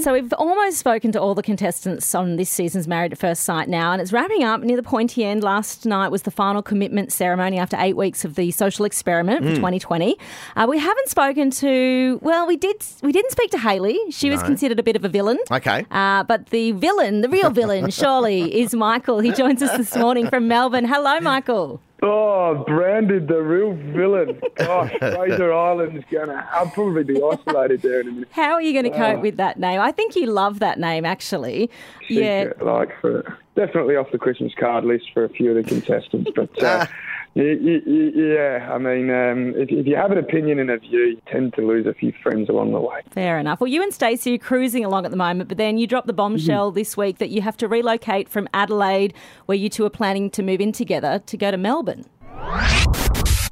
So we've almost spoken to all the contestants on this season's Married at First Sight now, and it's wrapping up near the pointy end. Last night was the final commitment ceremony after eight weeks of the social experiment for 2020. Uh, we haven't spoken to. Well, we did. We didn't speak to Hayley. She was considered a bit of a villain. Okay. Uh, but the villain, the real villain, surely, is Michael. He joins us this morning from Melbourne. Hello, Michael. Oh, Branded, the real villain. Gosh, Fraser Island's gonna. I'll probably be isolated there in a minute. How are you going to cope with that name? I think you love that name, actually. Yeah. Like for definitely off the Christmas card list for a few of the contestants. But uh, yeah, I mean, um, if, if you have an opinion and a view, you tend to lose a few friends along the way. Fair enough. Well, you and Stacey are cruising along at the moment, but then you dropped the bombshell this week that you have to relocate from Adelaide, where you two are planning to move in together, to go to Melbourne.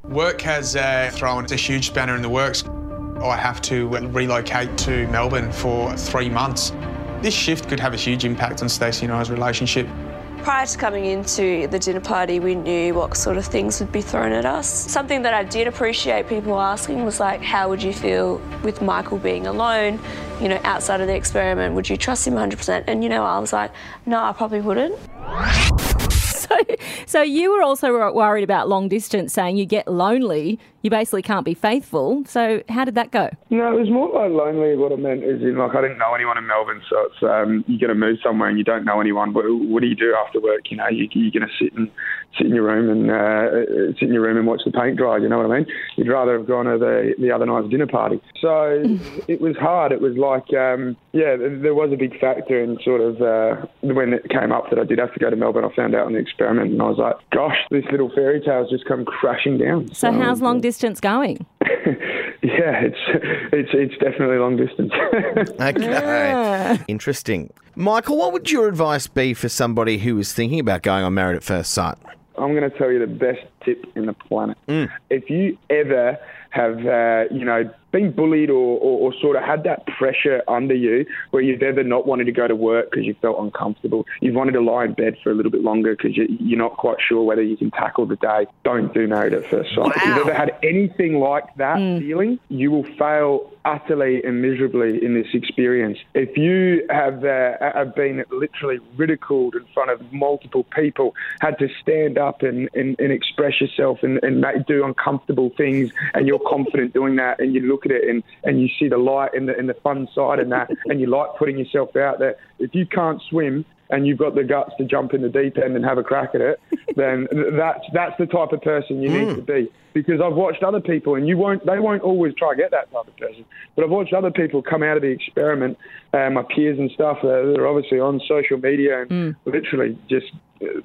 Work has uh, thrown a huge spanner in the works. I have to relocate to Melbourne for three months. This shift could have a huge impact on Stacey and I's relationship. Prior to coming into the dinner party, we knew what sort of things would be thrown at us. Something that I did appreciate people asking was like, how would you feel with Michael being alone, you know, outside of the experiment? Would you trust him 100%? And, you know, I was like, no, I probably wouldn't. So, you were also worried about long distance, saying you get lonely, you basically can't be faithful. So, how did that go? No, it was more like lonely. What it meant is, in like, I didn't know anyone in Melbourne, so it's um, you're going to move somewhere and you don't know anyone. But what do you do after work? You know, you, you're going to sit and sit in your room and uh, sit in your room and watch the paint dry. You know what I mean? You'd rather have gone to the the other night's dinner party. So it was hard. It was like, um, yeah, there was a big factor in sort of uh, when it came up that I did have to go to Melbourne. I found out on the experiment, and I was like, gosh, this little fairy tale's just come crashing down. So, how's long distance going? Yeah, it's it's it's definitely long distance. Okay. Interesting. Michael, what would your advice be for somebody who is thinking about going on Married at First Sight? I'm going to tell you the best tip in the planet. If you ever have, uh, you know, been bullied or, or, or sort of had that pressure under you where you've ever not wanted to go to work because you felt uncomfortable, you've wanted to lie in bed for a little bit longer because you, you're not quite sure whether you can tackle the day, don't do Married at First Sight. If you've ever had anything like that feeling, you will fail utterly and miserably in this experience. If you have uh, have been literally ridiculed in front of multiple people, had to stand up and, and, and express yourself and, and make, do uncomfortable things, and you're confident doing that, and you look at it and, and you see the light and the, and the fun side in that, and you like putting yourself out there. If you can't swim, and you've got the guts to jump in the deep end and have a crack at it, then that's that's the type of person you need to be. Because I've watched other people, and you won't they won't always try to get that type of person. But I've watched other people come out of the experiment, uh, my peers and stuff. Uh, they're obviously on social media and literally just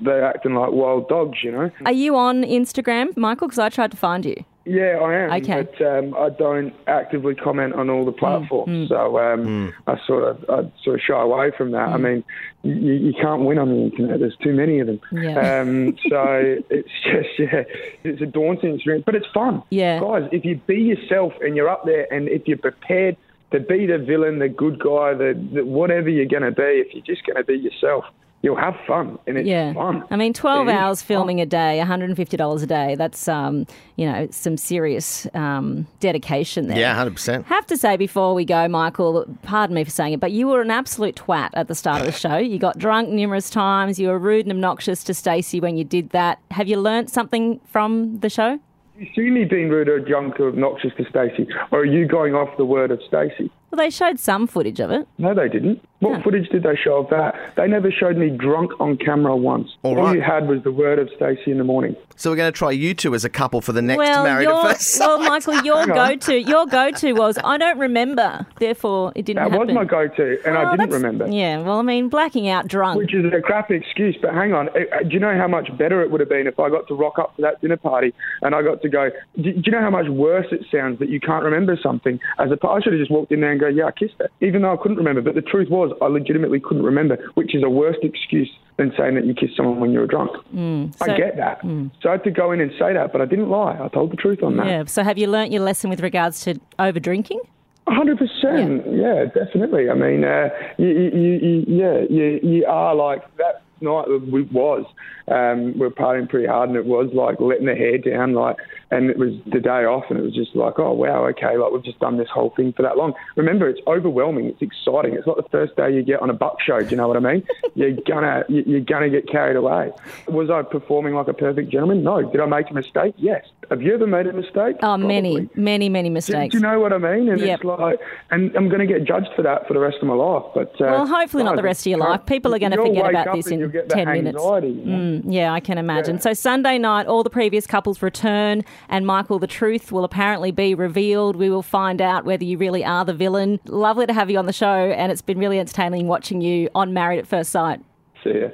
they're acting like wild dogs, you know. Are you on Instagram, Michael? Because I tried to find you. Yeah, I am. Okay. But um, I don't actively comment on all the platforms, so um, I sort of I sort of shy away from that. I mean, you, you can't win on the internet. There's too many of them. Yeah. Um, so it's just yeah, it's a daunting experience, but it's fun. Yeah. guys, if you be yourself and you're up there, and if you're prepared to be the villain, the good guy, the, the whatever you're going to be, if you're just going to be yourself, you'll have fun, and it's Yeah. fun. I mean, 12 It is hours fun. filming a day, $150 a day. That's, um, you know, some serious um, dedication there. Yeah, 100%. Have to say before we go, Michael, pardon me for saying it, but you were an absolute twat at the start of the show. You got drunk numerous times. You were rude and obnoxious to Stacey when you did that. Have you learnt something from the show? You see me being rude or drunk or obnoxious to Stacey, or are you going off the word of Stacey? Well, they showed some footage of it. No, they didn't. What No. footage did they show of that? They never showed me drunk on camera once. All All right. you had was the word of Stacey in the morning. So we're going to try you two as a couple for the next well, Married your, at First Sight. well, Michael, your go-to, your go-to was I don't remember, therefore it didn't happen. That happen. was my go-to, and Well, I didn't remember. Yeah, well, I mean, blacking out drunk. Which is a crap excuse, but hang on. Uh, Do you know how much better it would have been if I got to rock up to that dinner party and I got to go? Do, do you know how much worse it sounds that you can't remember something? As a, I should have just walked in there and go, "Yeah, I kissed her," even though I couldn't remember. But the truth was, I legitimately couldn't remember, which is a worse excuse than saying that you kissed someone when you were drunk. so- I get that, so I had to go in and say that, but I didn't lie. I told the truth on that. Yeah. So have you learnt your lesson with regards to over drinking? hundred percent. Yeah, definitely. I mean, uh, you, you, you, yeah, you, you are like that. Night we was. Um, we were partying pretty hard, and it was like letting the hair down, like, and it was the day off, and it was just like, oh wow, okay, like we've just done this whole thing for that long. Remember, it's overwhelming, it's exciting. It's not the first day you get on a buck show. Do you know what I mean? you're gonna you're gonna get carried away. Was I performing like a perfect gentleman? No. Did I make a mistake? Yes. Have you ever made a mistake? Oh, many, Probably. many, many Do, mistakes. do you know what I mean? And Yep. it's like, and I'm going to get judged for that for the rest of my life. But uh, Well, hopefully not the rest of your life. People are going to forget about this in get that 10 minutes. anxiety, you know? Mm, yeah, I can imagine. Yeah. So, Sunday night, all the previous couples return, and Michael, the truth will apparently be revealed. We will find out whether you really are the villain. Lovely to have you on the show, and it's been really entertaining watching you on Married at First Sight. See ya.